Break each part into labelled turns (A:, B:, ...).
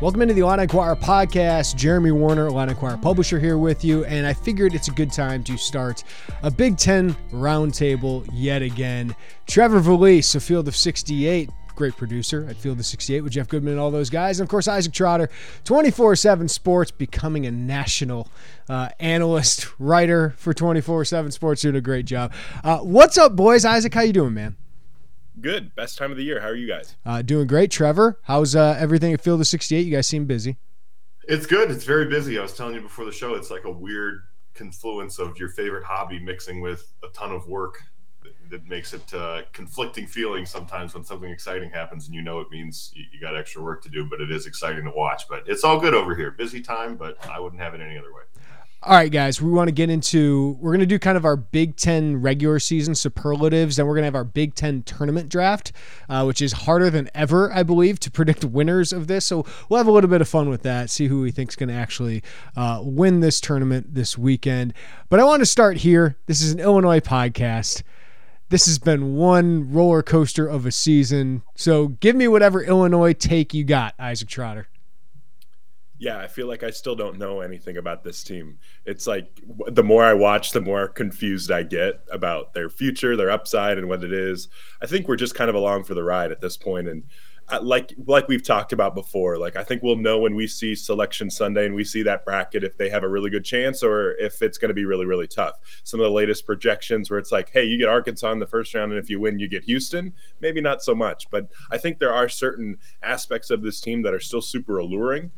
A: Welcome into the Illini Inquirer podcast. Jeremy Werner, Illini Inquirer publisher, here with you. And I figured it's a good time to start a Big Ten roundtable yet again. Trevor Valise, a field of 68, great producer at Field of 68 with Jeff Goodman and all those guys. And of course, Isaac Trotter, 24 7 Sports, becoming a national uh, analyst, writer for 24 7 Sports, doing a great job. Uh, what's up, boys? Isaac, how you doing, man?
B: Good. Best time of the year. How are you guys?
A: Uh, doing great. Trevor, how's uh, everything at Field of 68? You guys seem busy.
C: It's good. It's very busy. I was telling you before the show, it's like a weird confluence of your favorite hobby mixing with a ton of work that, that makes it uh, conflicting feelings sometimes when something exciting happens and you know it means you, you got extra work to do, but it is exciting to watch. But it's all good over here. Busy time, but I wouldn't have it any other way.
A: All right, guys, we want to get into. We're going to do kind of our Big Ten regular season superlatives, and we're going to have our Big Ten tournament draft, uh, which is harder than ever, I believe, to predict winners of this. So we'll have a little bit of fun with that, see who we think is going to actually uh, win this tournament this weekend. But I want to start here. This is an Illinois podcast. This has been one roller coaster of a season. So give me whatever Illinois take you got, Isaac Trotter
B: yeah, I feel like I still don't know anything about this team. It's like the more I watch, the more confused I get about their future, their upside, and what it is. I think we're just kind of along for the ride at this point. and uh, like like we've talked about before, like I think we'll know when we see Selection Sunday and we see that bracket if they have a really good chance or if it's going to be really really tough. Some of the latest projections where it's like, hey, you get Arkansas in the first round, and if you win, you get Houston. Maybe not so much, but I think there are certain aspects of this team that are still super alluring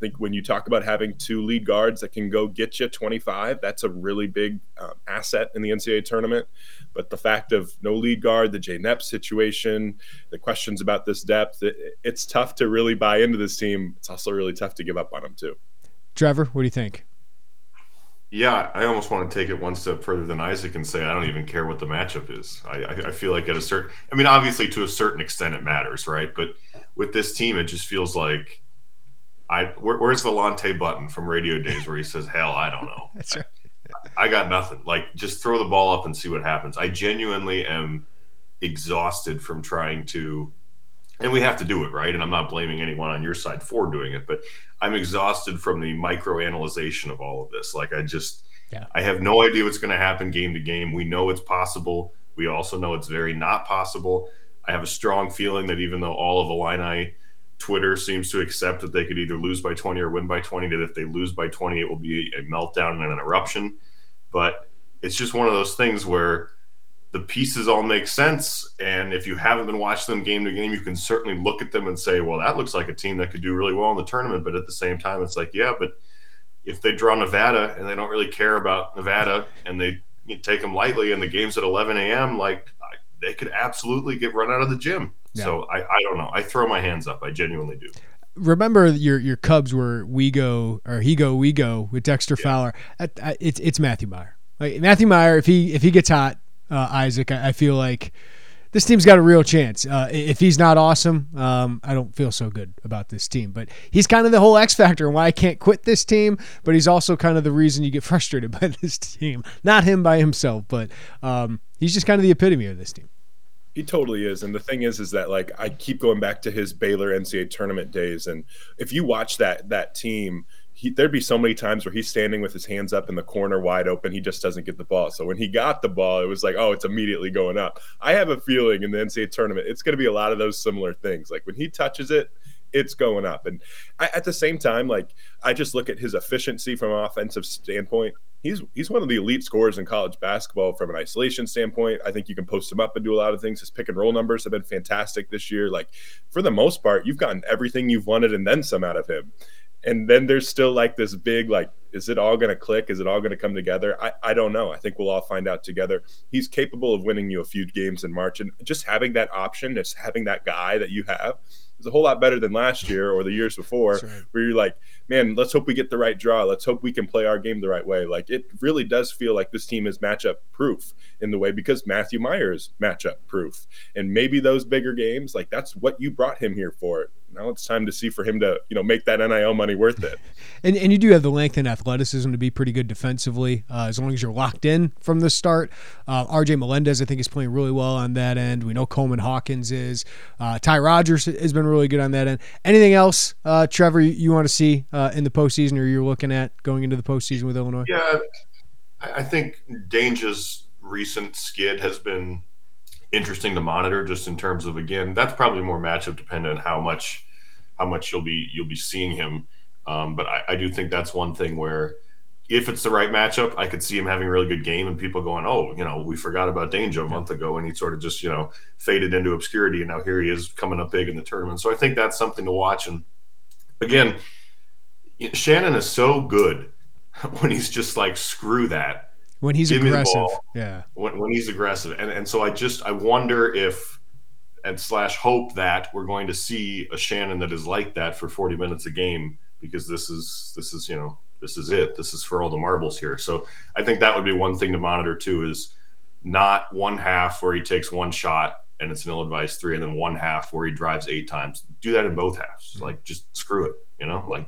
B: think when you talk about having two lead guards that can go get you 25, that's a really big um, asset in the NCAA tournament. But the fact of no lead guard, the Jayden Epps situation, the questions about this depth, it, it's tough to really buy into this team. It's also really tough to give up on them too.
A: Trevor, what do you think?
C: Yeah, I almost want to take it one step further than Isaac and say I don't even care what the matchup is. I, I, I feel like at a certain, I mean, obviously to a certain extent it matters, right? But with this team, it just feels like I where, where's Volante Button from Radio Days where he says, "Hell, I don't know." That's right. I, I got nothing. Like, just throw the ball up and see what happens. I genuinely am exhausted from trying to, and we have to do it right. And I'm not blaming anyone on your side for doing it, but I'm exhausted from the micro analyzation of all of this. Like, I just, yeah. I have no idea what's going to happen game to game. We know it's possible. We also know it's very not possible. I have a strong feeling that even though all of Illini Twitter seems to accept that they could either lose by 20 or win by 20. That if they lose by 20, it will be a meltdown and an eruption. But it's just one of those things where the pieces all make sense. And if you haven't been watching them game to game, you can certainly look at them and say, well, that looks like a team that could do really well in the tournament. But at the same time, it's like, yeah, but if they draw Nevada and they don't really care about Nevada and they take them lightly and the game's at 11 a.m., like they could absolutely get run out of the gym. Yeah. So I, I don't know. I throw my hands up. I genuinely do.
A: remember your your Cubs were we go or he go we go with Dexter yeah. Fowler. It's it's Matthew Mayer. Like Matthew Mayer, if he if he gets hot, uh, Isaac, I, I, feel like this team's got a real chance. Uh, if he's not awesome, um, I don't feel so good about this team. But he's kind of the whole X factor and why I can't quit this team. But he's also kind of the reason you get frustrated by this team. Not him by himself, but um, he's just kind of the epitome of this team.
B: He totally is. And the thing is, is that like I keep going back to his Baylor NCAA tournament days. And if you watch that that team, he, there'd be so many times where he's standing with his hands up in the corner wide open. He just doesn't get the ball. So when he got the ball, it was like, oh, it's immediately going up. I have a feeling in the NCAA tournament, it's going to be a lot of those similar things. Like when he touches it, it's going up. And I, at the same time, like I just look at his efficiency from an offensive standpoint he's he's one of the elite scorers in college basketball from an isolation standpoint. I think you can post him up and do a lot of things. His pick and roll numbers have been fantastic this year. Like for the most part, you've gotten everything you've wanted and then some out of him. And then there's still like this big like is it all going to click? Is it all going to come together? I, I don't know. I think we'll all find out together. He's capable of winning you a few games in March. And just having that option, just having that guy that you have is a whole lot better than last year or the years before, right. where you're like, man, let's hope we get the right draw. Let's hope we can play our game the right way. Like it really does feel like this team is matchup proof in the way because Matthew Mayer's matchup proof. And maybe those bigger games, like that's what you brought him here for. Now it's time to see for him to, you know, make that NIL money worth it.
A: and and you do have the length and athleticism to be pretty good defensively, uh, as long as you're locked in from the start. Uh, RJ Melendez, I think, is playing really well on that end. We know Coleman Hawkins is. Uh, Ty Rodgers has been really good on that end. Anything else, uh, Trevor, you, you want to see uh, in the postseason or you're looking at going into the postseason with Illinois?
C: Yeah, I think Dainja's recent skid has been interesting to monitor just in terms of again that's probably more matchup dependent how much how much you'll be you'll be seeing him. Um, but I, I, do think that's one thing where if it's the right matchup i could see him having a really good game and people going oh you know we forgot about Dainja a month ago and he sort of just you know faded into obscurity and now here he is coming up big in the tournament. So i think that's something to watch. And again Shannon is so good when he's just like screw that.
A: When he's Give aggressive, yeah.
C: When, when he's aggressive, and and so I just I wonder if and slash hope that we're going to see a Shannon that is like that for 40 minutes a game because this is this is you know this is it. This is for all the marbles here. So I think that would be one thing to monitor too is not one half where he takes one shot and it's an ill advised three and then one half where he drives eight times. Do that in both halves. Mm-hmm. like just screw it you know? Like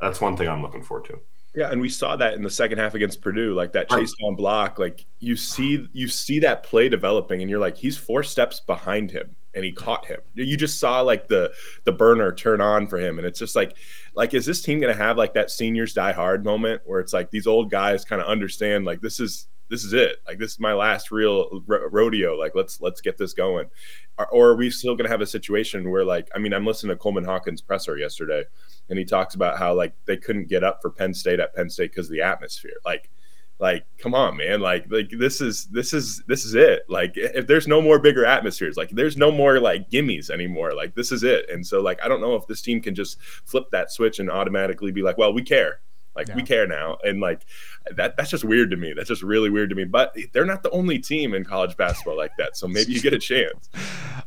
C: that's one thing I'm looking forward to.
B: Yeah, and we saw that in the second half against Purdue, like that chase down block. Like you see, you see that play developing, and you're like, he's four steps behind him, and he caught him. You just saw like the the burner turn on for him, and it's just like, like is this team gonna have like that seniors die hard moment where it's like these old guys kind of understand like this is this is it like this is my last real rodeo like let's let's get this going or, or are we still going to have a situation where like i mean i'm listening to coleman hawkins presser yesterday and he talks about how like they couldn't get up for penn state at penn state because of the atmosphere. Like like come on man. Like like this is this is this is it. Like if there's no more bigger atmospheres like there's no more like gimmies anymore. Like this is it. And so like i don't know if this team can just flip that switch and automatically be like well we care like yeah. we care now, and like that that's just weird to me. That's just really weird to me. But they're not the only team in college basketball like that. So maybe you get a chance.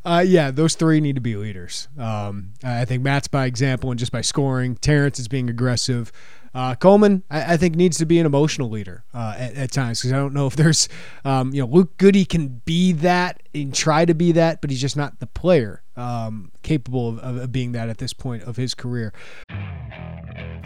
A: Uh, yeah, those three need to be leaders. Um, I think Matt's by example and just by scoring. Terrence is being aggressive. Uh, Coleman, I, I, think, needs to be an emotional leader uh, at, at, times because I don't know if there's, um, you know, Luke Goode can be that and try to be that, but he's just not the player um, capable of, of being that at this point of his career.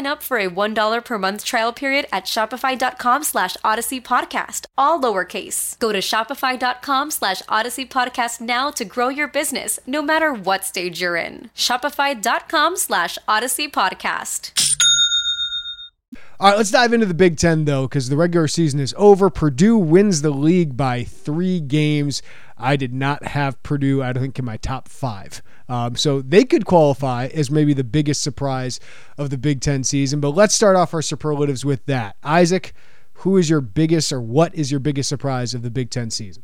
D: up for a $1 per month trial period at shopify.com slash odyssey podcast, all lowercase. Go to shopify.com slash odyssey podcast now to grow your business, no matter what stage you're in. Shopify.com slash odyssey podcast.
A: All right, let's dive into the Big Ten, though, because the regular season is over. Purdue wins the league by three games. I did not have Purdue, I don't think, in my top five. Um, so they could qualify as maybe the biggest surprise of the Big Ten season. But let's start off our superlatives with that. Isaac, who is your biggest or what is your biggest surprise of the Big Ten season?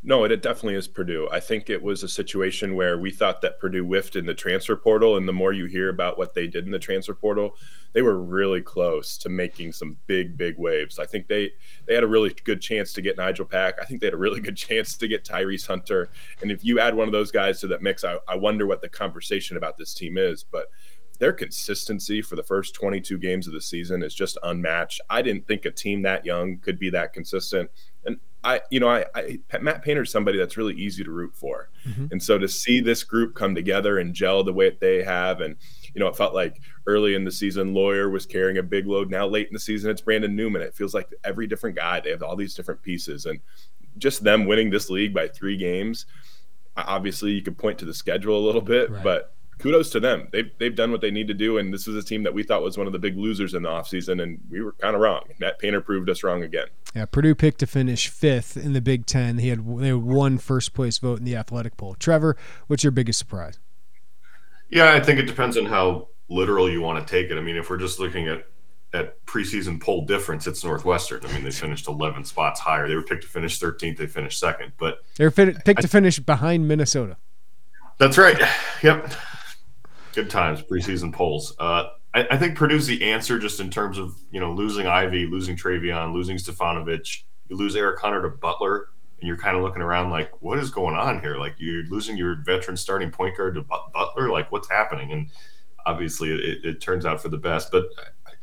B: No, it, definitely is Purdue. I think it was a situation where we thought that Purdue whiffed in the transfer portal, and the more you hear about what they did in the transfer portal, they were really close to making some big, big waves. I think they they had a really good chance to get Nigel Pack. I think they had a really good chance to get Tyrese Hunter. And if you add one of those guys to that mix, I, I wonder what the conversation about this team is. But their consistency for the first 22 games of the season is just unmatched. I didn't think a team that young could be that consistent. And I, you know, I, I Matt Painter is somebody that's really easy to root for, mm-hmm. and so to see this group come together and gel the way that they have, and you know, it felt like early in the season, Loyer was carrying a big load. Now late in the season, it's Brandon Newman. It feels like every different guy. They have all these different pieces, and just them winning this league by three games. Obviously, you could point to the schedule a little bit, right. but kudos to them. They've, they've done what they need to do. And this is a team that we thought was one of the big losers in the offseason, and we were kind of wrong. Matt Painter proved us wrong again.
A: Yeah, Purdue picked to finish fifth in the Big Ten. He had they had one first place vote in the athletic poll. Trevor, what's your biggest surprise?
C: Yeah, I think it depends on how literal you want to take it. I mean, if we're just looking at at preseason poll difference, it's Northwestern. I mean, they finished 11 spots higher. They were picked to finish 13th. They finished second, but
A: they were picked I, to finish behind Minnesota.
C: That's right. Yep good times preseason polls. Uh, I, I, think Purdue's the answer just in terms of you know losing Ivey, losing Trevion, losing Stefanovic. You lose Eric Hunter to Butler, and you're kind of looking around like, what is going on here? Like you're losing your veteran starting point guard to Butler. Like what's happening? And obviously, it, it turns out for the best. But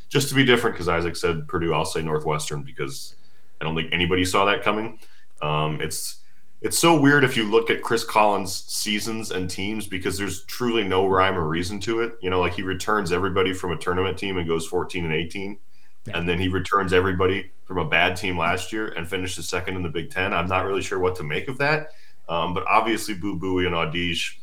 C: just to be different, because Isaac said Purdue, I'll say Northwestern because I don't think anybody saw that coming. Um, it's it's so weird if you look at Chris Collins' seasons and teams because there's truly no rhyme or reason to it. You know, like he returns everybody from a tournament team and goes 14 and 18, yeah. and then he returns everybody from a bad team last year and finishes second in the Big Ten. I'm not really sure what to make of that, um, but obviously Boo Buie and Audige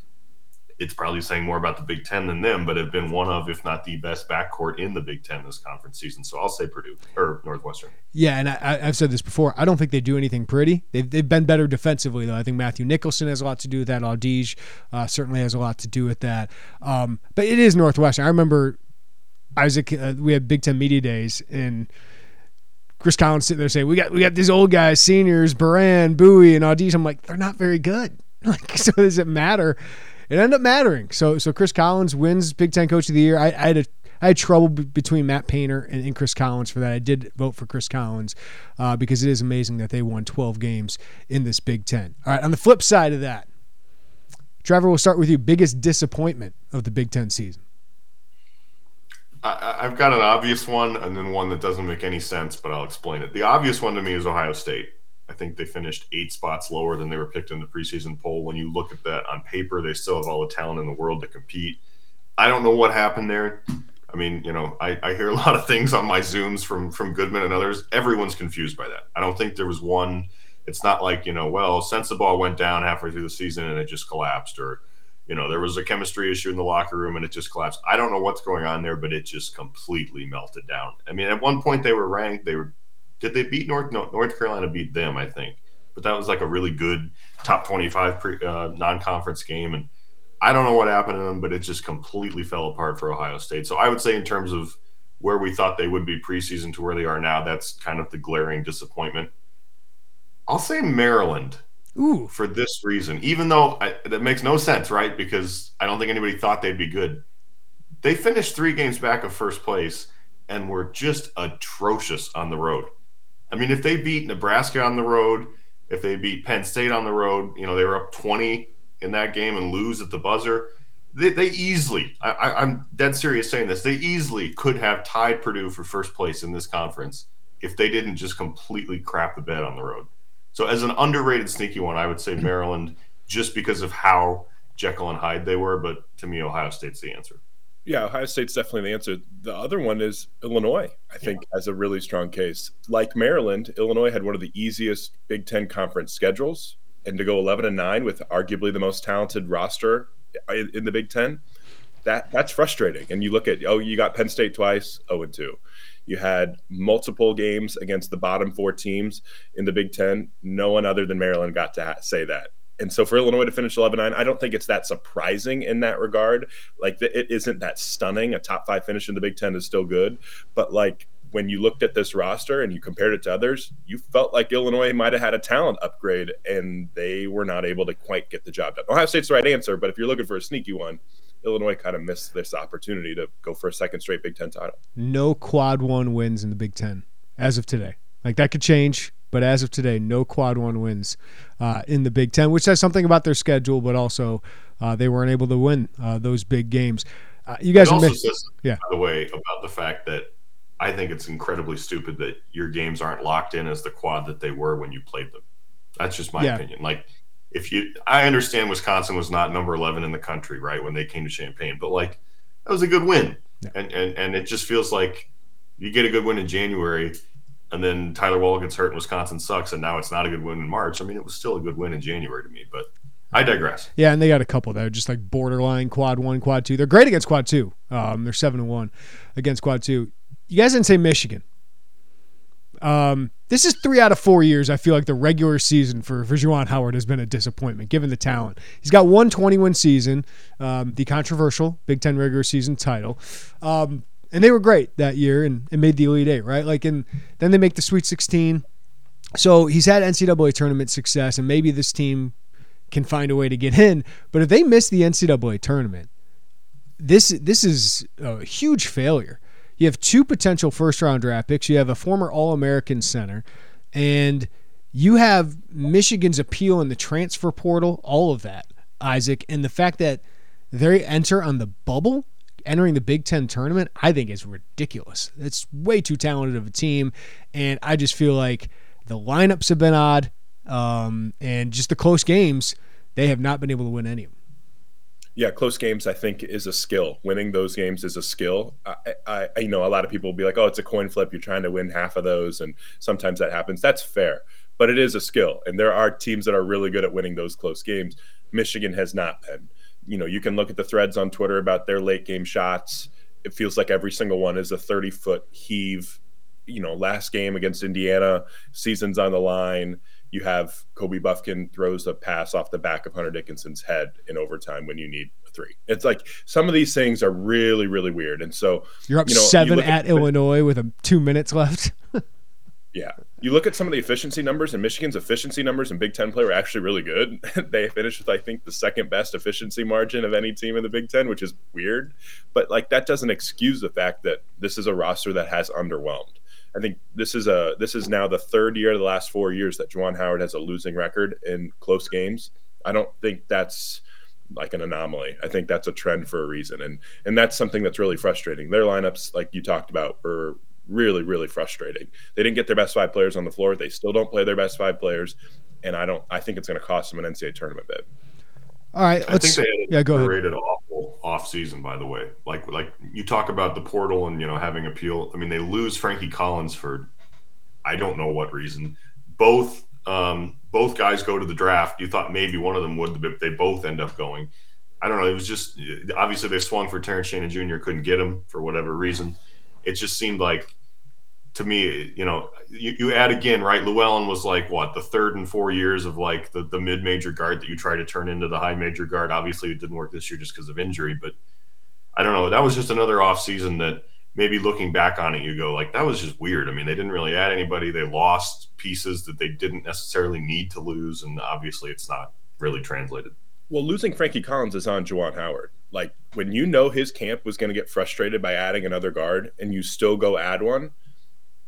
C: it's probably saying more about the Big Ten than them, but have been one of, if not the best backcourt in the Big Ten this conference season. So I'll say Purdue or Northwestern.
A: Yeah, and I, have said this before. I don't think they do anything pretty. They've, they've been better defensively, though. I think Matthew Nicholson has a lot to do with that. Audige uh, certainly has a lot to do with that. Um, but it is Northwestern. I remember Isaac. Uh, we had Big Ten media days and. Chris Collins sitting there saying, "We got we got these old guys, seniors, Beran, Buie, and Audige." I'm like, they're not very good. Like, so does it matter? It ended up mattering. So so Chris Collins wins Big Ten Coach of the Year. I, I had a I had trouble b- between Matt Painter and, and, Chris Collins for that. I did vote for Chris Collins uh, because it is amazing that they won 12 games in this Big Ten. All right, on the flip side of that, Trevor, we'll start with you. Biggest disappointment of the Big Ten season?
C: I, I've got an obvious one and then one that doesn't make any sense, but I'll explain it. The obvious one to me is Ohio State. I think they finished eight spots lower than they were picked in the preseason poll. When you look at that on paper, they still have all the talent in the world to compete. I don't know what happened there. I mean, you know, I, I hear a lot of things on my Zooms from from Goodman and others. Everyone's confused by that. I don't think there was one. It's not like you know, well, Sensabaugh went down halfway through the season and it just collapsed, or You know, there was a chemistry issue in the locker room and it just collapsed. I don't know what's going on there, but it just completely melted down. I mean, at one point they were ranked. They were, did they beat North? No, North Carolina beat them, I think. But that was like a really good top 25 pre, uh, non conference game. And I don't know what happened to them, but it just completely fell apart for Ohio State. So I would say, in terms of where we thought they would be preseason to where they are now, that's kind of the glaring disappointment. I'll say Maryland
A: Ooh.
C: for this reason, even though I, that makes no sense, right? Because I don't think anybody thought they'd be good. They finished three games back of first place and were just atrocious on the road. I mean, if they beat Nebraska on the road, if they beat Penn State on the road, you know, they were up 20 in that game and lose at the buzzer. They, they easily, I, am dead serious saying this, they easily could have tied Purdue for first place in this conference if they didn't just completely crap the bed on the road. So, as an underrated sneaky one, I would say Maryland just because of how Jekyll and Hyde they were. But to me, Ohio State's the answer.
B: Yeah, Ohio State's definitely the answer. The other one is Illinois, I think, yeah. has a really strong case. Like Maryland, Illinois had one of the easiest Big Ten conference schedules. And to go 11 and 9 with arguably the most talented roster in, in the Big Ten, that that's frustrating. And you look at, oh, you got Penn State twice, 0 and 2. You had multiple games against the bottom four teams in the Big Ten. No one other than Maryland got to ha- say that. And so for Illinois to finish 11 9, I don't think it's that surprising in that regard. Like, the, it isn't that stunning. A top five finish in the Big Ten is still good. But, like, when you looked at this roster and you compared it to others, you felt like Illinois might have had a talent upgrade and they were not able to quite get the job done. Ohio State's the right answer, but if you're looking for a sneaky one, Illinois kind of missed this opportunity to go for a second straight Big Ten title.
A: No quad one wins in the Big Ten as of today. Like that could change, but as of today, no quad one wins uh, in the Big Ten, which says something about their schedule, but also uh, they weren't able to win uh, those big games. Uh, you guys
C: it also
A: missed,
C: says, yeah. by the way, about the fact that I think it's incredibly stupid that your games aren't locked in as the quad that they were when you played them. That's just my yeah. opinion. Like if you I understand Wisconsin was not number 11 in the country, right, when they came to Champaign, but like that was a good win. Yeah. And and and it just feels like you get a good win in January and then Tyler Wahl gets hurt and Wisconsin sucks and now it's not a good win in March. I mean, it was still a good win in January to me, but I digress.
A: Yeah, and they got a couple that are just like borderline quad one, quad two. They're great against quad two. Um, they're seven and one against quad two. You guys didn't say Michigan. Um, this is three out of four years. I feel like the regular season for, for Juwan Howard has been a disappointment given the talent. He's got one 21 season, um, the controversial Big Ten regular season title. Um, and they were great that year and, and made the Elite Eight, right? Like, and then they make the Sweet 16. So he's had NCAA tournament success, and maybe this team can find a way to get in. But if they miss the NCAA tournament, this this is a huge failure you have two potential first round draft picks. You have a former All American center, and you have Michigan's appeal in the transfer portal, all of that, Isaac. And the fact that they enter on the bubble, entering the Big Ten tournament, I think is ridiculous. It's way too talented of a team. And I just feel like the lineups have been odd. Um, and just the close games, they have not been able to win any of them
B: yeah, close games I think is a skill. Winning those games is a skill. I, I, you know a lot of people will be like, oh, it's a coin flip. You're trying to win half of those, and sometimes that happens. That's fair, but it is a skill, and there are teams that are really good at winning those close games. Michigan has not been. You know, you can look at the threads on Twitter about their late game shots. It feels like every single one is a 30 foot heave. You know, last game against Indiana, season's on the line you have Kobe Bufkin throws a pass off the back of Hunter Dickinson's head in overtime when you need a three. It's like some of these things are really, really weird. And so
A: you're up you know, seven you at, at Illinois with a, two minutes left.
B: yeah. You look at some of the efficiency numbers, and Michigan's efficiency numbers in Big Ten play were actually really good. they finished with, I think, the second best efficiency margin of any team in the Big Ten, which is weird. But like that doesn't excuse the fact that this is a roster that has underwhelmed. I think this is a this is now the third year of the last four years that Juwan Howard has a losing record in close games. I don't think that's like an anomaly. I think that's a trend for a reason, and and that's something that's really frustrating. Their lineups, like you talked about, were really really frustrating. They didn't get their best five players on the floor. They still don't play their best five players, and I don't. I think it's going to cost them an NCAA tournament bid.
A: All right,
C: I think they had yeah, go ahead. awful off season, by the way. Like like you talk about the portal and you know having appeal. I mean, they lose Frankie Collins for I don't know what reason. Both um, both guys go to the draft. You thought maybe one of them would, but they both end up going. I don't know. It was just obviously they swung for Terrence Shannon Jr. couldn't get him for whatever reason. It just seemed like to me, you know, you, you add again, right? Llewellyn was like what the third and four years of like the, the mid major guard that you try to turn into the high major guard. Obviously, it didn't work this year just because of injury, but I don't know. That was just another off season that maybe looking back on it, you go like that was just weird. I mean, they didn't really add anybody. They lost pieces that they didn't necessarily need to lose, and obviously, it's not really translated.
B: Well, losing Frankie Collins is on Juwan Howard. Like when you know his camp was going to get frustrated by adding another guard, and you still go add one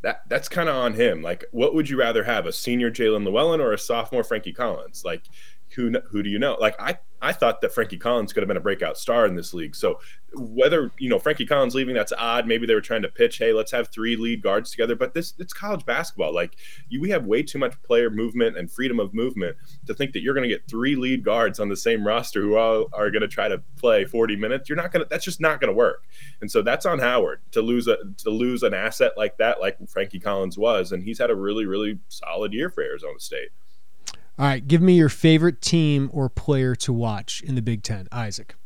B: that that's kind of on him. Like, what would you rather have, a senior Jaelin Llewellyn or a sophomore Frankie Collins? Like, who who do you know? Like I I thought that Frankie Collins could have been a breakout star in this league. So whether you know Frankie Collins leaving, that's odd. Maybe they were trying to pitch, hey, let's have three lead guards together. But this it's college basketball. Like you, we have way too much player movement and freedom of movement to think that you're going to get three lead guards on the same roster who all are going to try to play 40 minutes. You're not going to. That's just not going to work. And so that's on Howard to lose a to lose an asset like that, like Frankie Collins was, and he's had a really really solid year for Arizona State.
A: All right, give me your favorite team or player to watch in the Big Ten, Isaac.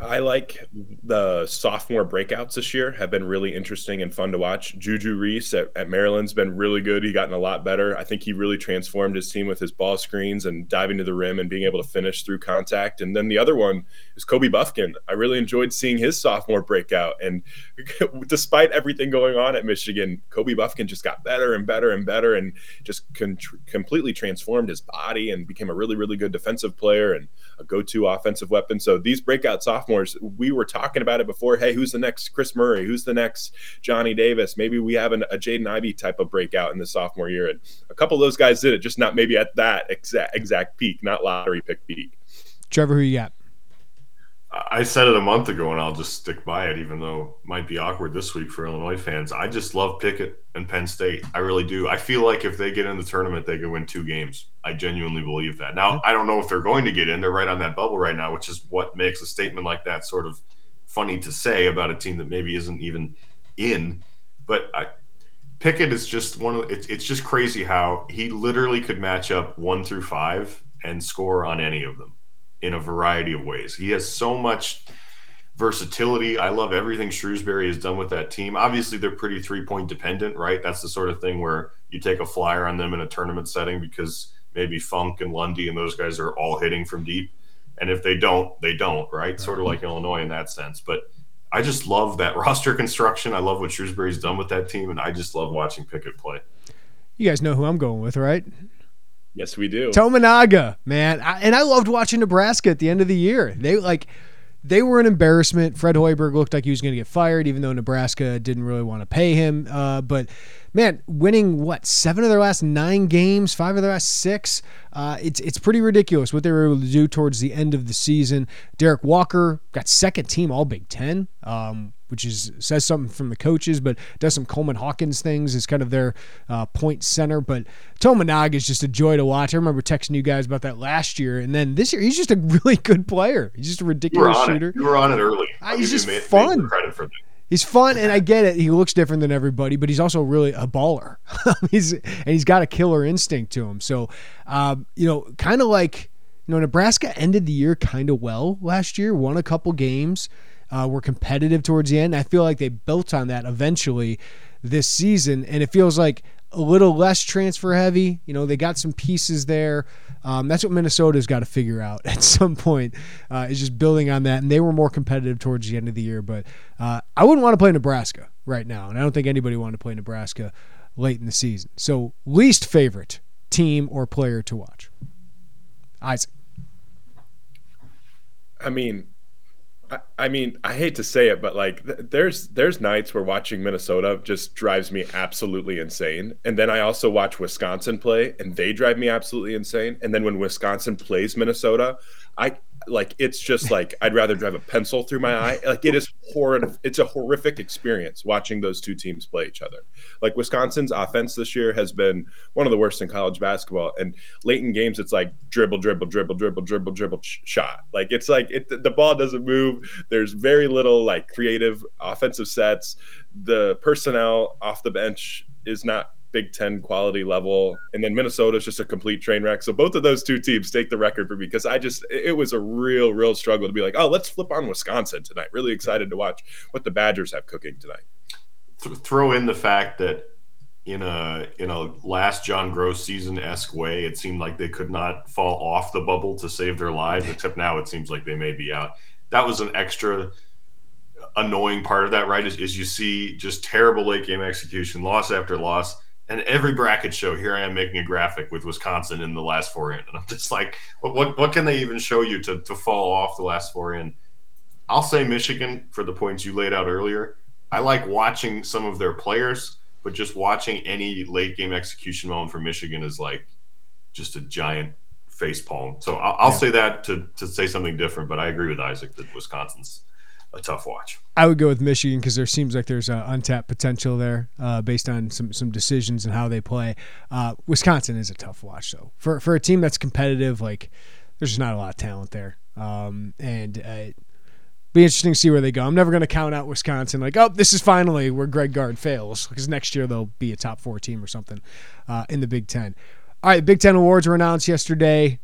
B: I like the sophomore breakouts this year have been really interesting and fun to watch. Juju Reese at, at, Maryland's been really good. He gotten a lot better. I think he really transformed his team with his ball screens and diving to the rim and being able to finish through contact. And then the other one is Kobe Bufkin. I really enjoyed seeing his sophomore breakout. And despite everything going on at Michigan, Kobe Bufkin just got better and better and better and just con- completely transformed his body and became a really, really good defensive player and a go-to offensive weapon. So these breakout sophomores, we were talking about it before. Hey, who's the next Chris Murray? Who's the next Johnny Davis? Maybe we have an, a Jaden Ivey type of breakout in the sophomore year. And a couple of those guys did it, just not maybe at that exact exact peak, not lottery pick peak.
A: Trevor, who you got?
C: I said it a month ago, and I'll just stick by it, even though it might be awkward this week for Illinois fans. I just love Pickett and Penn State. I really do. I feel like if they get in the tournament, they could win two games. I genuinely believe that. Now, I don't know if they're going to get in. They're right on that bubble right now, which is what makes a statement like that sort of funny to say about a team that maybe isn't even in. But I, Pickett is just one of it's, it's just crazy how he literally could match up one through five and score on any of them in a variety of ways. He has so much versatility. I love everything Shrewsberry has done with that team. Obviously, they're pretty three point dependent, right? That's the sort of thing where you take a flyer on them in a tournament setting because maybe Funk and Lundy and those guys are all hitting from deep. And if they don't, they don't, right? Sort of like Illinois in that sense. But I just love that roster construction. I love what Shrewsberry's done with that team, and I just love watching Pickett play.
A: You guys know who I'm going with, right?
B: Yes, we do.
A: Tominaga, man, I, and I loved watching Nebraska at the end of the year. They like they were an embarrassment. Fred Hoiberg looked like he was going to get fired, even though Nebraska didn't really want to pay him. Uh, but man, winning what seven of their last nine games, five of their last six. Uh, it's it's pretty ridiculous what they were able to do towards the end of the season. Derrick Walker got second team All Big Ten. Um, which is says something from the coaches, but does some Coleman Hawkins things as kind of their uh, point center. But Tominaga is just a joy to watch. I remember texting you guys about that last year, and then this year he's just a really good player. He's just a ridiculous
C: you
A: shooter.
C: It. You were on it early.
A: Uh, he's just fun.
C: credit for that.
A: He's fun, and I get it. He looks different than everybody, but he's also really a baller. he's and he's got a killer instinct to him. So, um, you know, kind of like you know, Nebraska ended the year kind of well last year, won a couple games uh, were competitive towards the end. I feel like they built on that eventually this season, and it feels like a little less transfer heavy. You know, they got some pieces there. Um, that's what Minnesota's got to figure out at some point. Uh, is just building on that, and they were more competitive towards the end of the year. But uh, I wouldn't want to play Nebraska right now, and I don't think anybody wanted to play Nebraska late in the season. So, least favorite team or player to watch, Isaac.
B: I mean, I, mean, I hate to say it, but like, th- there's there's nights where watching Minnesota just drives me absolutely insane, and then I also watch Wisconsin play, and they drive me absolutely insane. And then when Wisconsin plays Minnesota, I like it's just like I'd rather drive a pencil through my eye. Like it is horrid. It's a horrific experience watching those two teams play each other. Like Wisconsin's offense this year has been one of the worst in college basketball. And late in games, it's like dribble, dribble, dribble, dribble, dribble, dribble, shot. Like it's like it, the ball doesn't move. There's very little like creative offensive sets. The personnel off the bench is not Big Ten quality level, and then Minnesota is just a complete train wreck. So both of those two teams take the record for me because I just it was a real, real struggle to be like, oh, let's flip on Wisconsin tonight. Really excited to watch what the Badgers have cooking tonight.
C: Throw in the fact that in a in a last John Groce season esque way, it seemed like they could not fall off the bubble to save their lives. Except now it seems like they may be out. That was an extra annoying part of that, right? Is, is you see just terrible late game execution, loss after loss and every bracket show here I am making a graphic with Wisconsin in the last four in, and I'm just like, what what, what can they even show you to to fall off the last four in? I'll say Michigan for the points you laid out earlier. I like watching some of their players, but just watching any late game execution moment for Michigan is like just a giant face palm. So I'll, I'll yeah. say that to to say something different, but I agree with Isaac that Wisconsin's a tough watch.
A: I would go with Michigan because there seems like there's untapped potential there uh, based on some some decisions and how they play. Uh, Wisconsin is a tough watch though for for a team that's competitive. Like there's just not a lot of talent there, um, and uh, be interesting to see where they go. I'm never going to count out Wisconsin like oh this is finally where Greg Gard fails because next year they'll be a top four team or something uh, in the Big Ten. All right, Big Ten awards were announced yesterday.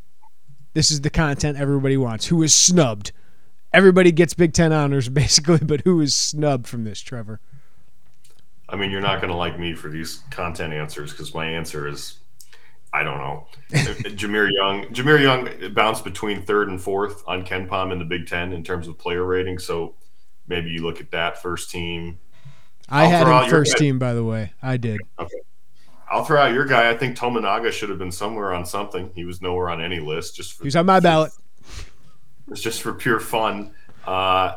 A: This is the content everybody wants. Who is snubbed? Everybody gets Big Ten honors basically, but who is snubbed from this, Trevor?
C: I mean, you're not going to like me for these content answers because my answer is I don't know. Jahmir Young, Jahmir Young bounced between third and fourth on KenPom in the Big Ten in terms of player rating. So maybe you look at that first team.
A: I I'll had him first team, by the way. I did. Okay.
C: I'll throw out your guy. I think Tominaga should have been somewhere on something. He was nowhere on any list. Just
A: for, he's on my ballot.
C: It's just for pure fun. Uh,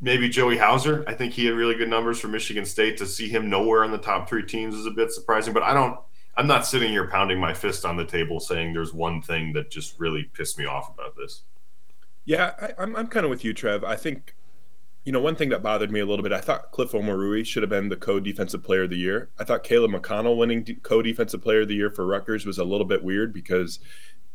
C: maybe Joey Hauser. I think he had really good numbers for Michigan State. To see him nowhere in the top three teams is a bit surprising. But I don't. I'm not sitting here pounding my fist on the table saying there's one thing that just really pissed me off about this.
B: Yeah, I, I'm I'm kind of with you, Trev. I think you know, one thing that bothered me a little bit, I thought Cliff Omoruyi should have been the co-defensive player of the year. I thought Caleb McConnell winning co-defensive player of the year for Rutgers was a little bit weird because,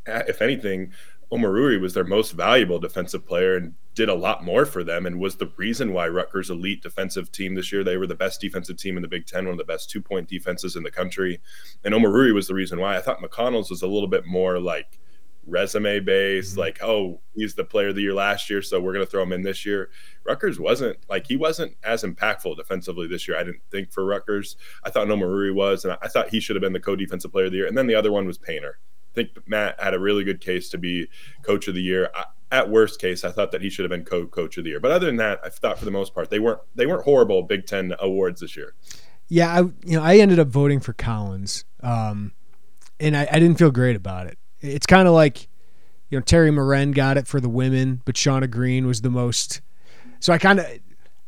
B: if anything, Omoruyi was their most valuable defensive player and did a lot more for them and was the reason why Rutgers elite defensive team this year. They were the best defensive team in the Big Ten, one of the best two point defenses in the country. And Omoruyi was the reason why. I thought McConnell's was a little bit more like resume based, mm-hmm. like, oh, he's the player of the year last year, so we're going to throw him in this year. Rutgers wasn't like he wasn't as impactful defensively this year. I didn't think for Rutgers. I thought Omoruyi was, and I thought he should have been the co defensive player of the year. And then the other one was Painter think Matt had a really good case to be coach of the year. I, at worst case, I thought that he should have been co-coach of the year. But other than that, I thought for the most part they weren't they weren't horrible Big Ten awards this year.
A: Yeah, I you know I ended up voting for Collins, um, and I, I didn't feel great about it. It's kind of like you know Teri Moren got it for the women, but Shauna Green was the most. So I kind of.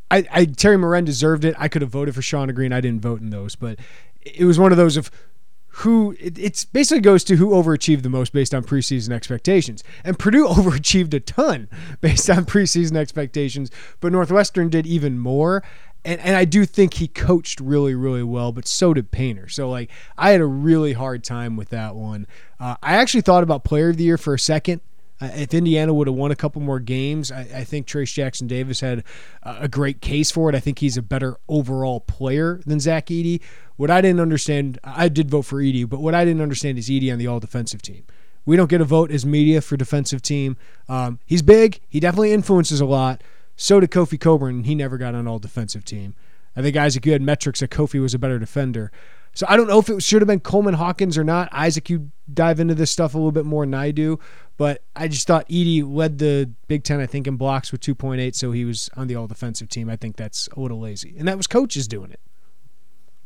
A: I, I Teri Moren deserved it. I could have voted for Shauna Green. I didn't vote in those, but it was one of those of who it, it's basically goes to who overachieved the most based on preseason expectations. And Purdue overachieved a ton based on preseason expectations, but Northwestern did even more. And, and I do think he coached really, really well, but so did Painter. So, like, I had a really hard time with that one. Uh, I actually thought about player of the year for a second. Uh, if Indiana would have won a couple more games, I, I think Trayce Jackson Davis had a great case for it. I think he's a better overall player than Zach Edey. What I didn't understand, I did vote for Edey, but what I didn't understand is Edey on the all defensive team. We don't get a vote as media for defensive team. Um, he's big. He definitely influences a lot. So did Kofi Cockburn. He never got on all defensive team. I think Isaac, you had metrics that Kofi was a better defender. So I don't know if it should have been Coleman Hawkins or not. Isaac, you dive into this stuff a little bit more than I do, but I just thought Edey led the Big Ten, I think, in blocks with 2.8, so he was on the all defensive team. I think that's a little lazy. And that was coaches doing it.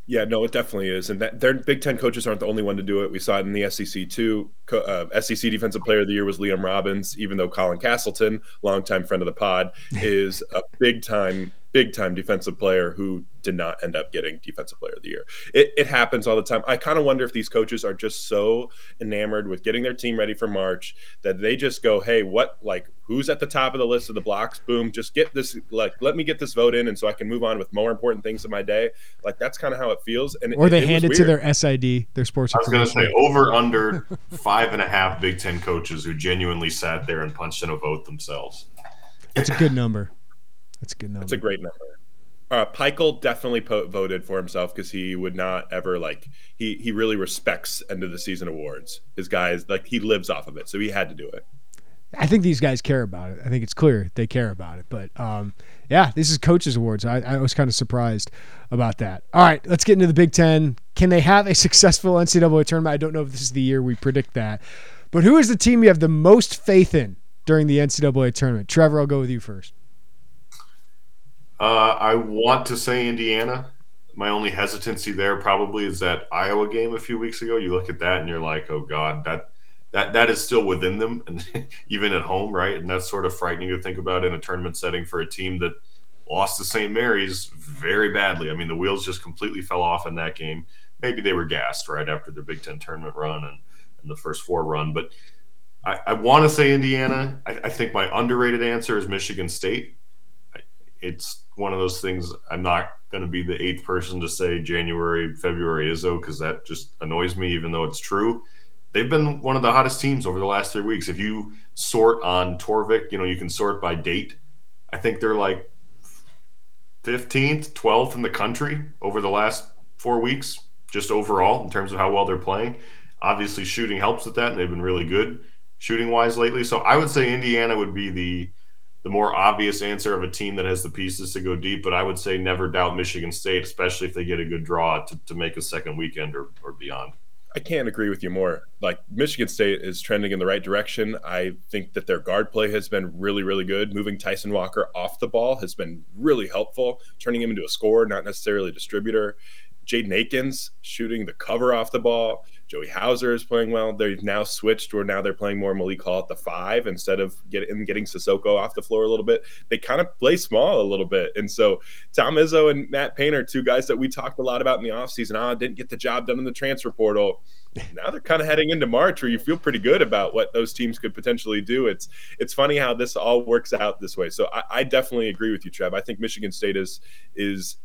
B: Yeah, no, it definitely is, and that their Big Ten coaches aren't the only one to do it. We saw it in the SEC too. Uh, SEC Defensive Player of the Year was Liam Robbins, even though Colin Castleton, longtime friend of the pod, is a big time big time defensive player who did not end up getting defensive player of the year. It, it happens all the time. I kind of wonder if these coaches are just so enamored with getting their team ready for March that they just go, Hey, what, like, who's at the top of the list of the blocks? Boom, just get this, like, let me get this vote in. And so I can move on with more important things in my day. Like, that's kind of how it feels. And
A: or
B: it,
A: they it hand it to their SID, their sports.
C: I was going to say over under five and a half Big Ten coaches who genuinely sat there and punched in a vote themselves.
A: That's a good number. That's a good number.
B: That's a great number. Uh, Pikiell definitely po- voted for himself because he would not ever like he he really respects end of the season awards. His guys like he lives off of it, so he had to do it.
A: I think these guys care about it. I think it's clear they care about it. But um, yeah, this is coaches awards. I, I was kind of surprised about that. All right, let's get into the Big Ten. Can they have a successful NCAA tournament? I don't know if this is the year we predict that. But who is the team you have the most faith in during the NCAA tournament? Trevor, I'll go with you first.
C: Uh, I want to say Indiana. My only hesitancy there probably is that Iowa game a few weeks ago. You look at that and you're like, oh God, that that that is still within them, and even at home, right? And that's sort of frightening to think about in a tournament setting for a team that lost to St. Mary's very badly. I mean, the wheels just completely fell off in that game. Maybe they were gassed right after their Big Ten tournament run and, and the first four run, but I, I want to say Indiana. I, I think my underrated answer is Michigan State it's one of those things I'm not going to be the eighth person to say January, February Izzo because that just annoys me, even though it's true. They've been one of the hottest teams over the last three weeks. If you sort on Torvik, you know, you can sort by date. I think they're like 15th, 12th in the country over the last four weeks, just overall in terms of how well they're playing. Obviously, shooting helps with that, and they've been really good shooting wise lately. So I would say Indiana would be the the more obvious answer of a team that has the pieces to go deep. But I would say never doubt Michigan State, especially if they get a good draw to, to make a second weekend or, or beyond.
B: I can't agree with you more. Like Michigan State is trending in the right direction. I think that their guard play has been really, really good. Moving Tyson Walker off the ball has been really helpful, turning him into a scorer, not necessarily a distributor. Jaden Akins shooting the cover off the ball. Joey Hauser is playing well. They've now switched where now they're playing more Malik Hall at the five instead of getting getting Sissoko off the floor a little bit. They kind of play small a little bit. And so Tom Izzo and Matt Painter, two guys that we talked a lot about in the offseason, ah, didn't get the job done in the transfer portal. Now they're kind of heading into March where you feel pretty good about what those teams could potentially do. It's it's funny how this all works out this way. So I, I definitely agree with you, Trev. I think Michigan State is is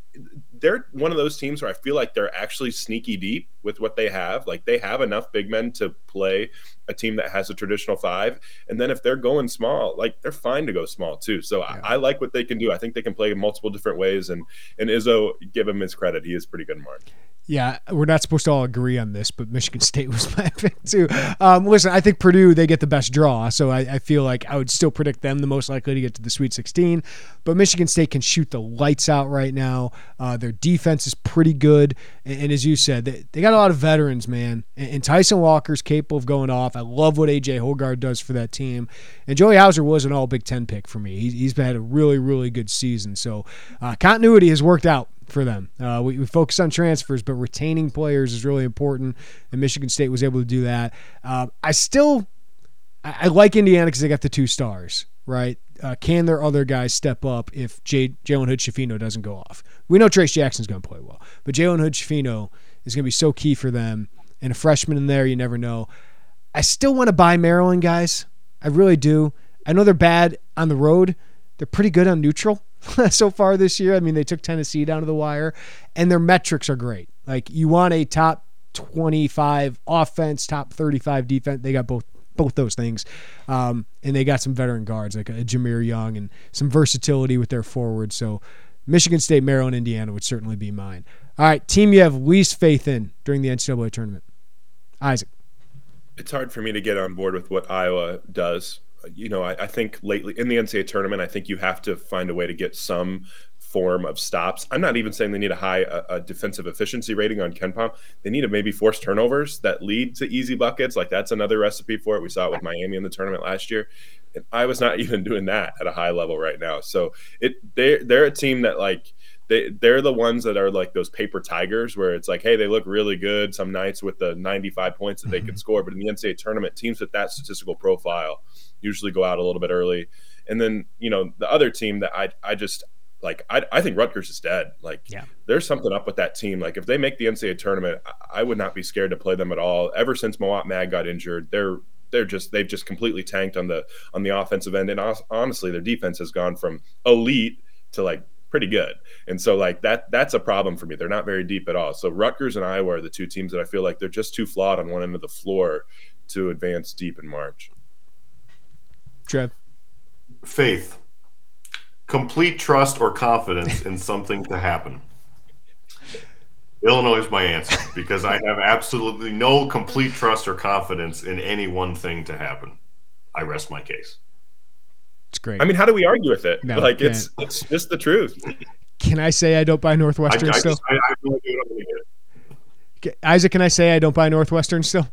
B: they're one of those teams where I feel like they're actually sneaky deep with what they have. Like they have enough big men to play a team that has a traditional five. And then if they're going small, like they're fine to go small too. So yeah. I, I, like what they can do. I think they can play in multiple different ways. And and Izzo, give him his credit. He is pretty good, Mark.
A: Yeah, we're not supposed to all agree on this, but Michigan State was my pick too. Um, listen, I think Purdue they get the best draw, so I, I, feel like I would still predict them the most likely to get to the Sweet 16. But Michigan State can shoot the lights out right now. Uh, their defense is pretty good, and, and, as you said, they, they got a lot of veterans, man. And, and, Tyson Walker's capable of going off. I love what AJ Hoggard does for that team, and Joey Hauser was an All Big Ten pick for me. He, he's had a really really good season, so uh, continuity has worked out for them. Uh, we, we focus on transfers, but retaining players is really important, and Michigan State was able to do that. Uh, I still, I like Indiana because they got the two stars, right? Uh, can their other guys step up if Jalen Hood Schifino doesn't go off? We know Trayce Jackson's going to play well, but Jalen Hood Schifino is going to be so key for them. And a freshman in there, you never know. I still want to buy Maryland guys. I really do. I know they're bad on the road. They're pretty good on neutral. so far this year. I mean, they took Tennessee down to the wire, and their metrics are great. Like you want a top 25 offense, top 35 defense. They got both both those things, um, and they got some veteran guards like a Jahmir Young and some versatility with their forwards. So Michigan State, Maryland, Indiana would certainly be mine. All right, team you have least faith in during the NCAA tournament, Isaac.
B: It's hard for me to get on board with what Iowa does you know, I, I, think lately in the NCAA tournament, I think you have to find a way to get some form of stops. I'm not even saying they need a high a, a defensive efficiency rating on KenPom. They need to maybe force turnovers that lead to easy buckets. Like that's another recipe for it. We saw it with Miami in the tournament last year. And I was not even doing that at a high level right now. So it they they're a team that like they they're the ones that are like those paper tigers where it's like hey they look really good some nights with the 95 points that they mm-hmm. can score but in the ncaa tournament teams with that statistical profile usually go out a little bit early. And then, you know, the other team that I I just like I, I think Rutgers is dead. Like yeah. there's something up with that team. Like if they make the NCAA tournament, I, I would not be scared to play them at all. Ever since Mawot Mag got injured, they're they're just they've just completely tanked on the on the offensive end. And honestly, their defense has gone from elite to like pretty good. And so like that that's a problem for me. They're not very deep at all. So Rutgers and Iowa are the two teams that I feel like they're just too flawed on one end of the floor to advance deep in March.
A: Trev?
C: Faith. Complete trust or confidence in something to happen. Illinois is my answer because I have absolutely no complete trust or confidence in any one thing to happen. I rest my case.
A: It's great.
B: I mean, how do we argue with it?
A: No,
B: like it's it's just the truth.
A: can I say I don't buy Northwestern
C: I
A: still?
C: just, I, I have no idea what I'm gonna get.
A: Ca- Isaac, can I say I don't buy Northwestern still?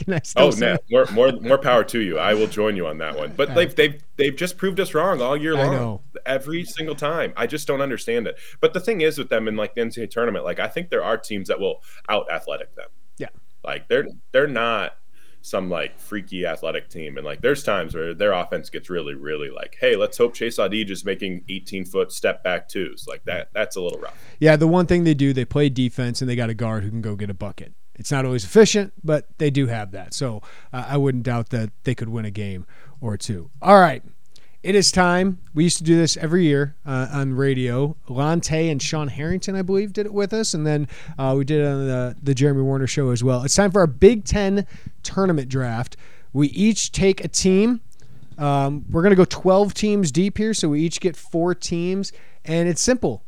A: Can I still
B: Oh,
A: say?
B: no, more more more power to you. I will join you on that one. But they've they've they've just proved us wrong all year long. Every single time. I just don't understand it. But the thing is with them in like the NCAA tournament, like I think there are teams that will out athletic them.
A: Yeah.
B: Like they're they're not some like freaky athletic team. And like there's times where their offense gets really, really like, hey, let's hope Chase Audige is making 18 foot step back twos. Like that that's a little rough.
A: Yeah, the one thing they do, they play defense and they got a guard who can go get a bucket. It's not always efficient, but they do have that. So uh, I wouldn't doubt that they could win a game or two. All right. It is time. We used to do this every year uh, on radio. Lante and Sean Harrington, I believe, did it with us, and then uh, we did it on the the Jeremy Werner show as well. It's time for our Big Ten tournament draft. We each take a team. Um, we're gonna go 12 teams deep here, so we each get four teams, and it's simple.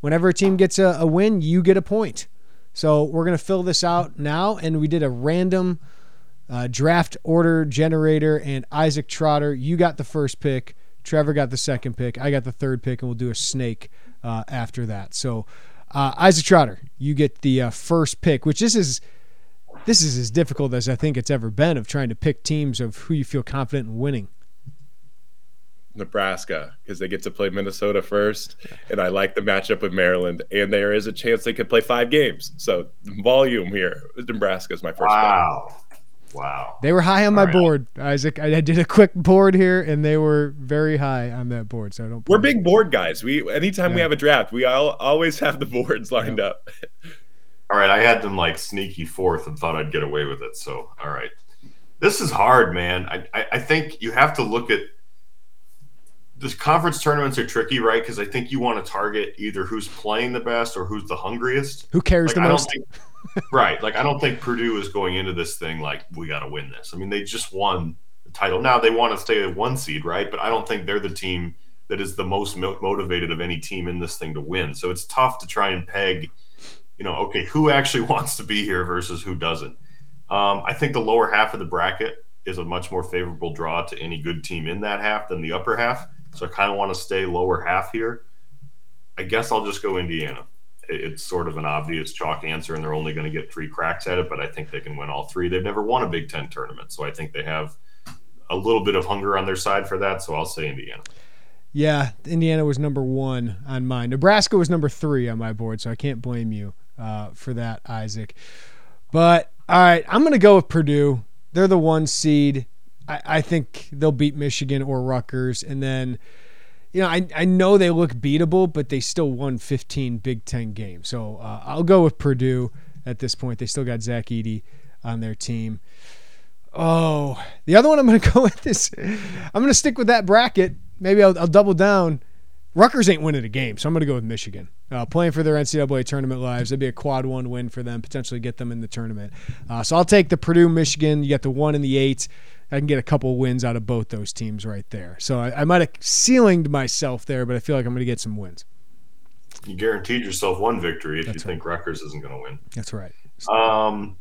A: Whenever a team gets a, a win, you get a point. So we're going to fill this out now. And we did a random uh, draft order generator. And Isaac Trotter, you got the first pick. Trevor got the second pick. I got the third pick. And we'll do a snake uh, after that. So uh, Isaac Trotter, you get the uh, first pick, which this is. This is as difficult as I think it's ever been of trying to pick teams of who you feel confident in winning.
B: Nebraska because they get to play Minnesota first, and I like the matchup with Maryland, and there is a chance they could play five games. So volume here, Nebraska is my first. pick.
C: Wow. Wow.
A: They were high on my
C: All right.
A: board, Isaac. I, I did a quick board here, and they were very high on that board. So I don't.
B: We're big board guys. We anytime we have a draft, we all, always have the boards lined up.
C: All right, I had them like sneaky fourth and thought I'd get away with it. So, all right, this is hard, man. I I, I think you have to look at the conference tournaments are tricky, right? Because I think you want to target either who's playing the best or who's the hungriest.
A: Who cares
C: Like,
A: the
C: I
A: most?
C: think, right? Like I don't think Purdue is going into this thing like we got to win this. I mean, they just won the title. Now they want to stay at one seed, right? But I don't think they're the team that is the most mo- motivated of any team in this thing to win. So it's tough to try and peg, you know, okay, who actually wants to be here versus who doesn't. Um, I think the lower half of the bracket is a much more favorable draw to any good team in that half than the upper half. So I kind of want to stay lower half here. I guess I'll just go Indiana. It- It's sort of an obvious chalk answer, and they're only going to get three cracks at it, but I think they can win all three. They've never won a Big Ten tournament, so I think they have a little bit of hunger on their side for that. So I'll say Indiana.
A: Yeah, Indiana was number one on mine. Nebraska was number three on my board, so I can't blame you uh, for that, Isaac. But all right, I'm going to go with Purdue. They're the one seed. I, I think they'll beat Michigan or Rutgers, and then. You know, I, I know they look beatable, but they still won 15 Big Ten games. So uh, I'll go with Purdue at this point. They still got Zach Edey on their team. Oh, the other one I'm going to go with is I'm going to stick with that bracket. Maybe I'll, I'll double down. Rutgers ain't winning a game, so I'm going to go with Michigan. Uh, playing for their NCAA tournament lives, that'd be a quad one win for them, potentially get them in the tournament. Uh, so I'll take the Purdue, Michigan. You got the one and the eight. I can get a couple wins out of both those teams right there. So I, I might have ceilinged myself there, but I feel like I'm going to get some wins.
C: You guaranteed yourself one victory if
A: That's
C: you think Rutgers isn't going to win.
A: That's right.
C: Um,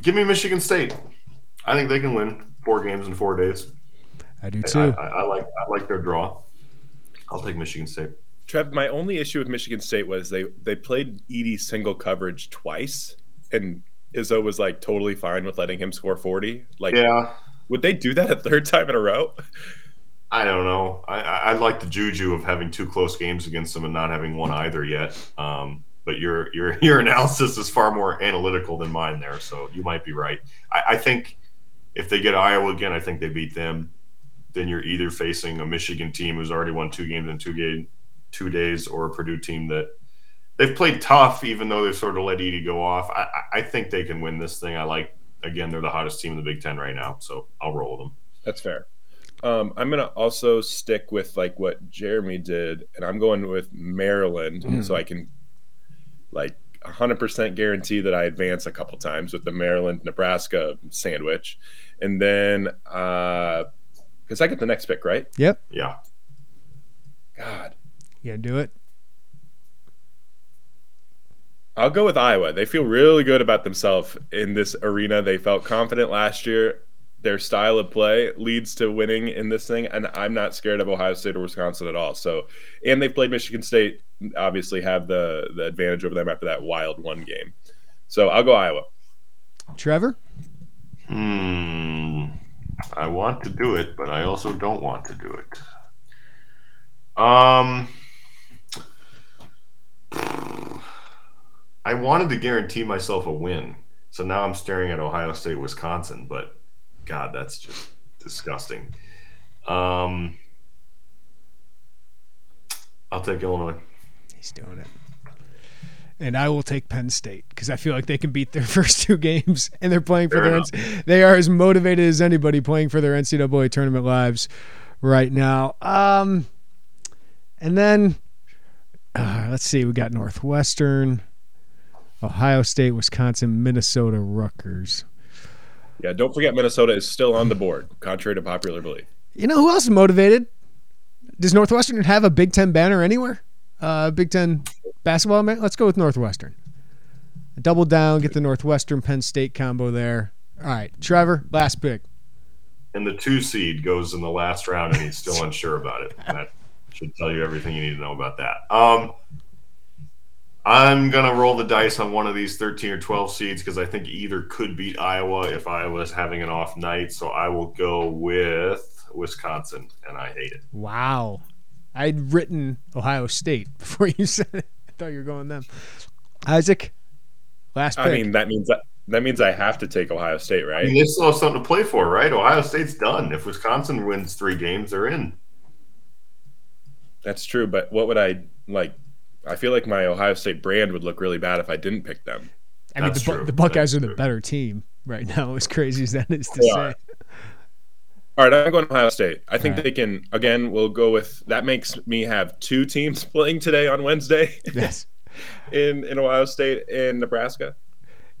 C: give me Michigan State. I think they can win four games in four days.
A: I do
C: I,
A: too.
C: I, I like I like their draw. I'll take Michigan State.
B: Trev, my only issue with Michigan State was they they played Edey single coverage twice, and Izzo was like totally fine with letting him score 40. Like,
C: Yeah,
B: would they do that a third time in a row?
C: I don't know. I, I, like the juju of having two close games against them and not having one either yet. Um, but your your your analysis is far more analytical than mine there, so you might be right. I, I think if they get Iowa again, I think they beat them. Then you're either facing a Michigan team who's already won two games in two game two days, or a Purdue team that they've played tough, even though they've sort of let Edey go off. I, I- I think they can win this thing. I like again, they're the hottest team in the Big Ten right now, so I'll roll with them.
B: That's fair. Um, I'm gonna also stick with like what Jeremy did, and I'm going with Maryland,
A: Mm.
B: so I can like 100% guarantee that I advance a couple times with the Maryland Nebraska sandwich, and then uh, Because I get the next pick, right?
A: Yep.
C: Yeah.
B: God.
A: You gonna do it?
B: I'll go with Iowa. They feel really good about themselves in this arena. They felt confident last year. Their style of play leads to winning in this thing, and I'm not scared of Ohio State or Wisconsin at all. So, and they've played Michigan State, obviously have the the advantage over them after that wild one game. So I'll go Iowa.
A: Trevor?
C: Hmm. I want to do it, but I also don't want to do it. Um. I wanted to guarantee myself a win, so now I'm staring at Ohio State, Wisconsin. But God, that's just disgusting. Um. I'll take Illinois.
A: He's doing it. And I will take Penn State because I feel like they can beat their first two games, and they're playing for
C: Fair
A: their.
C: enough.
A: They are as motivated as anybody playing for their NCAA tournament lives right now. Um, and then uh, let's see, we got Northwestern, Ohio State, Wisconsin, Minnesota, Rutgers.
B: Yeah, don't forget Minnesota is still on the board, contrary to popular belief.
A: You know who else is motivated? Does Northwestern have a Big Ten banner anywhere? Uh, Big Ten basketball? Man? Let's go with Northwestern. Double down, get the Northwestern Penn State combo there. All right, Trevor, last pick.
C: And the two seed goes in the last round, and he's still unsure about it. That should tell you everything you need to know about that. Um, I'm gonna roll the dice on one of these 13 or 12 seeds because I think either could beat Iowa if Iowa's having an off night. So I will go with Wisconsin, and I hate it.
A: Wow. I'd written Ohio State before you said it. I thought you were going them. Isaac, last pick.
B: I mean, that means that that means I have to take Ohio State,
C: I
B: right?
C: mean, they still have something to play for, right? Ohio State's done. If Wisconsin wins three games, they're in.
B: That's true, but what would I like? I feel like my Ohio State brand would look really bad if I didn't pick them.
A: I mean, the, Bu-
C: true.
A: the Buckeyes
C: That's
A: are the
C: true.
A: better team right now, as crazy as that is to
B: They
A: say.
B: are. All right, I'm going to Ohio State. I think
A: All right.
B: they can. Again, we'll go with that. Makes me have two teams playing today on Wednesday
A: Yes.
B: in in Ohio State and Nebraska.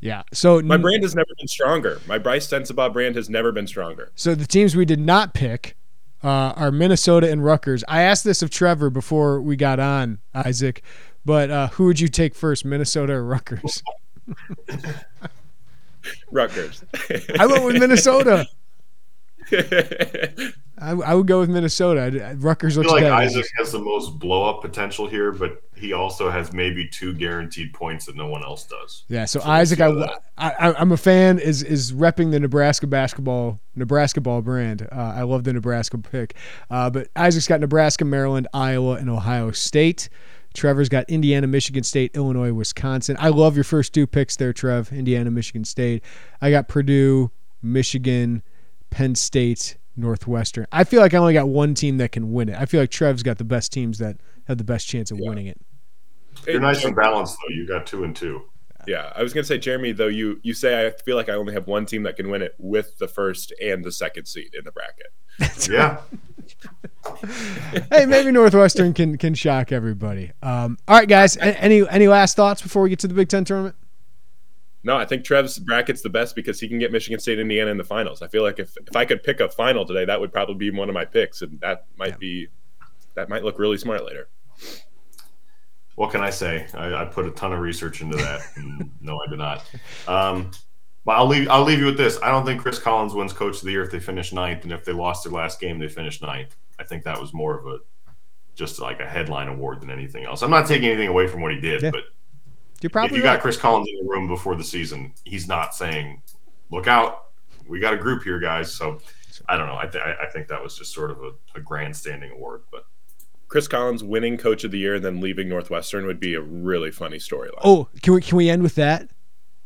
A: Yeah. So
B: My brand has never been stronger. My Brice Sensabaugh brand has never been stronger.
A: So the teams we did not pick uh, are Minnesota and Rutgers. I asked this of Trevor before we got on, Isaac, but uh, who would you take first, Minnesota or Rutgers?
B: Rutgers.
A: I went with Minnesota. I, I would go with Minnesota. I- Rutgers
C: I
A: looks
C: feel like. Isaac has the most blow up potential here, but he also has maybe two guaranteed points that no one else does.
A: Yeah, so,
C: So
A: Isaac, I, I I'm a fan. Is is repping the Nebraska basketball, Nebraska ball brand. Uh, I love the Nebraska pick, uh, but Isaac's got Nebraska, Maryland, Iowa, and Ohio State. Trevor's got Indiana, Michigan State, Illinois, Wisconsin. I love your first two picks there, Trev. Indiana, Michigan State. I got Purdue, Michigan, Penn State, Northwestern. I feel like I only got one team that can win it. I feel like Trev's got the best teams that have the best chance of winning it.
C: You're nice and balanced, though. You got two and two.
B: Yeah, I was gonna say, Jeremy. Though you you say I feel like I only have one team that can win it with the first and the second seed in the bracket.
C: Yeah.
A: hey, maybe Northwestern can can shock everybody. Um, all right, guys. Any any last thoughts before we get to the Big Ten tournament?
B: No, I think Trev's bracket's the best because he can get Michigan State, Indiana in the finals. I feel like if if I could pick a final today, that would probably be one of my picks, and that might
A: Yeah.
B: be that might look really smart later.
C: What can I say? I, I put a ton of research into that. no, I did not. Um, but I'll leave. I'll leave you with this. I don't think Chris Collins wins Coach of the Year if they finish ninth, and if they lost their last game, they finished ninth. I think that was more of a just like a headline award than anything else. I'm not taking anything away from what he did,
A: Yeah.
C: but
A: You're
C: if you
A: right.
C: got Chris Collins in the room before the season, he's not saying, "Look out, we got a group here, guys." So I don't know. I, th- I think that was just sort of a, a grandstanding award, but
B: Chris Collins winning Coach of the Year and then leaving Northwestern would be a really funny storyline.
A: Oh, can we can we end with that?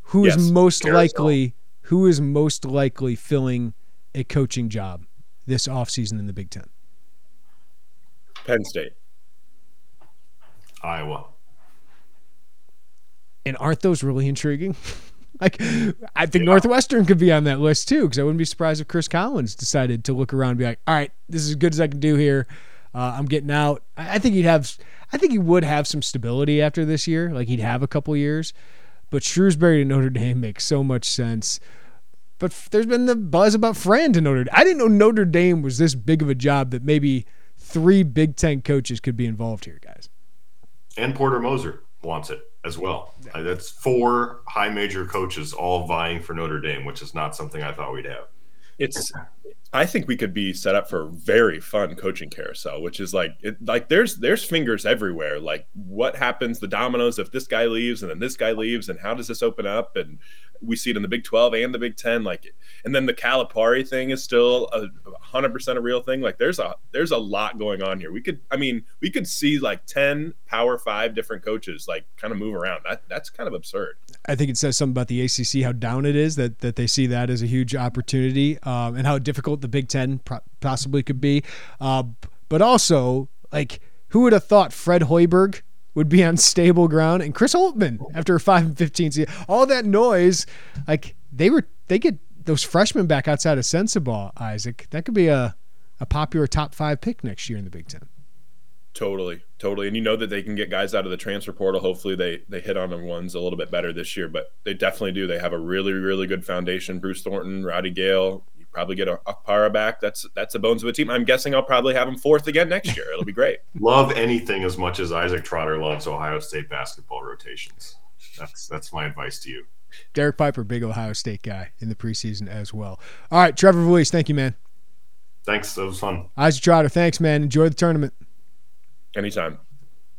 A: Who is
B: Yes,
A: most
C: carousel.
A: likely who is most likely filling a coaching job this offseason in the Big Ten?
B: Penn State.
C: Iowa.
A: And aren't those really intriguing? like, I think Northwestern could be on that list too, because I wouldn't be surprised if Chris Collins decided to look around and be like, "All right, this is as good as I can do here. Uh, I'm getting out." I I think he'd have, I think he would have some stability after this year. Like he'd have a couple years, but Shrewsberry to Notre Dame makes so much sense. but f- there's been the buzz about Fran to Notre Dame. I didn't know Notre Dame was this big of a job that maybe three Big Ten coaches could be involved here, guys.
C: And Porter Moser wants it as well. Uh, That's four high major coaches all vying for Notre Dame, which is not something I thought we'd have.
B: it's I think we could be set up for a very fun coaching carousel, which is like it, like there's there's fingers everywhere. Like what happens, the dominoes if this guy leaves and then this guy leaves, and how does this open up? And we see it in the Big Twelve and the Big Ten. Like, and then the Calipari thing is still a hundred percent a real thing. Like, there's a there's a lot going on here. We could, I mean, we could see like ten Power Five different coaches like kind of move around. That that's kind of absurd.
A: I think it says something about the ACC how down it is that that they see that as a huge opportunity um, and how difficult the Big Ten pro- possibly could be. Uh, but also, like, who would have thought Fred Hoiberg would be on stable ground and Chris Holtmann oh. after a five and fifteen season? All that noise, like they were, they get those freshmen back outside of Sensabaugh, Isaac. That could be a a popular top five pick next year in the Big Ten.
B: Totally, totally, and you know that they can get guys out of the transfer portal. Hopefully, they they hit on the ones a little bit better this year, but they definitely do. They have a really, really good foundation. Bruce Thornton, Roddy Gayle. You probably get a Okpara back. That's that's the bones of a team. I'm guessing I'll probably have him fourth again next year. It'll be great.
C: Love anything as much as Isaac Trotter loves Ohio State basketball rotations. That's that's my advice to you.
A: Derek Piper, big Ohio State guy in the preseason as well. All right, Trevor Valise, thank you, man.
C: Thanks. That was fun.
A: Isaac Trotter, thanks, man. Enjoy the tournament.
B: Anytime.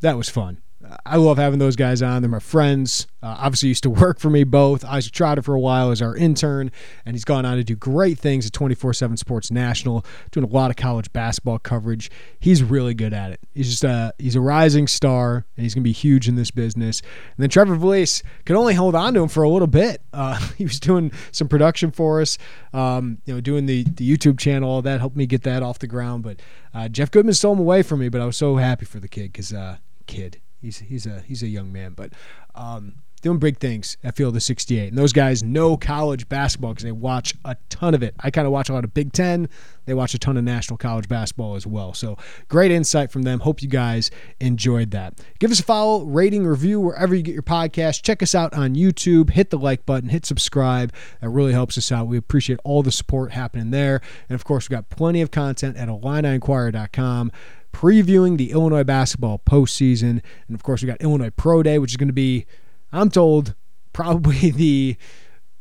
A: That was fun. I love having those guys on. They're my friends. Uh, obviously, used to work for me both. Isaac Trotter for a while as our intern, and he's gone on to do great things at 24 7 Sports National, doing a lot of college basketball coverage. He's really good at it. He's just a, he's a rising star, and he's going to be huge in this business. And then Trevor Valise could only hold on to him for a little bit. Uh, he was doing some production for us, um, you know, doing the, the YouTube channel, all that helped me get that off the ground. But uh, Jeff Goodman stole him away from me, but I was so happy for the kid because, uh, kid. He's he's a he's a young man, but um, doing big things at Field of 68. And those guys know college basketball because they watch a ton of it. I kind of watch a lot of Big Ten. They watch a ton of national college basketball as well. So great insight from them. Hope you guys enjoyed that. Give us a follow, rating, review wherever you get your podcast. Check us out on YouTube. Hit the like button. Hit subscribe. That really helps us out. We appreciate all the support happening there. And of course, we've got plenty of content at IlliniInquirer.com previewing the Illinois basketball postseason. And of course, we got Illinois Pro Day, which is going to be, I'm told, probably the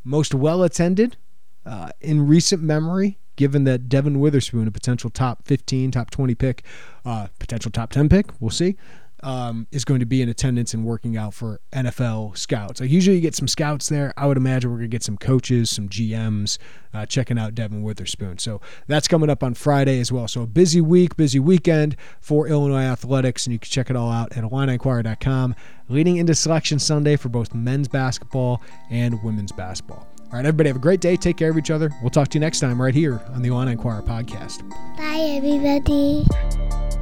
A: most well attended uh, in recent memory, given that Devon Witherspoon, a potential top 15, top 20 pick, uh, potential top 10 pick, we'll see. Um, is going to be in attendance and working out for NFL scouts. Like usually, you get some scouts there. I would imagine we're going to get some coaches, some GMs uh, checking out Devon Witherspoon. So that's coming up on Friday as well. So a busy week, busy weekend for Illinois athletics, and you can check it all out at IlliniInquirer.com, leading into Selection Sunday for both men's basketball and women's basketball. All right, everybody, have a great day. Take care of each other. We'll talk to you next time right here on the Illini Inquirer podcast.
E: Bye, everybody.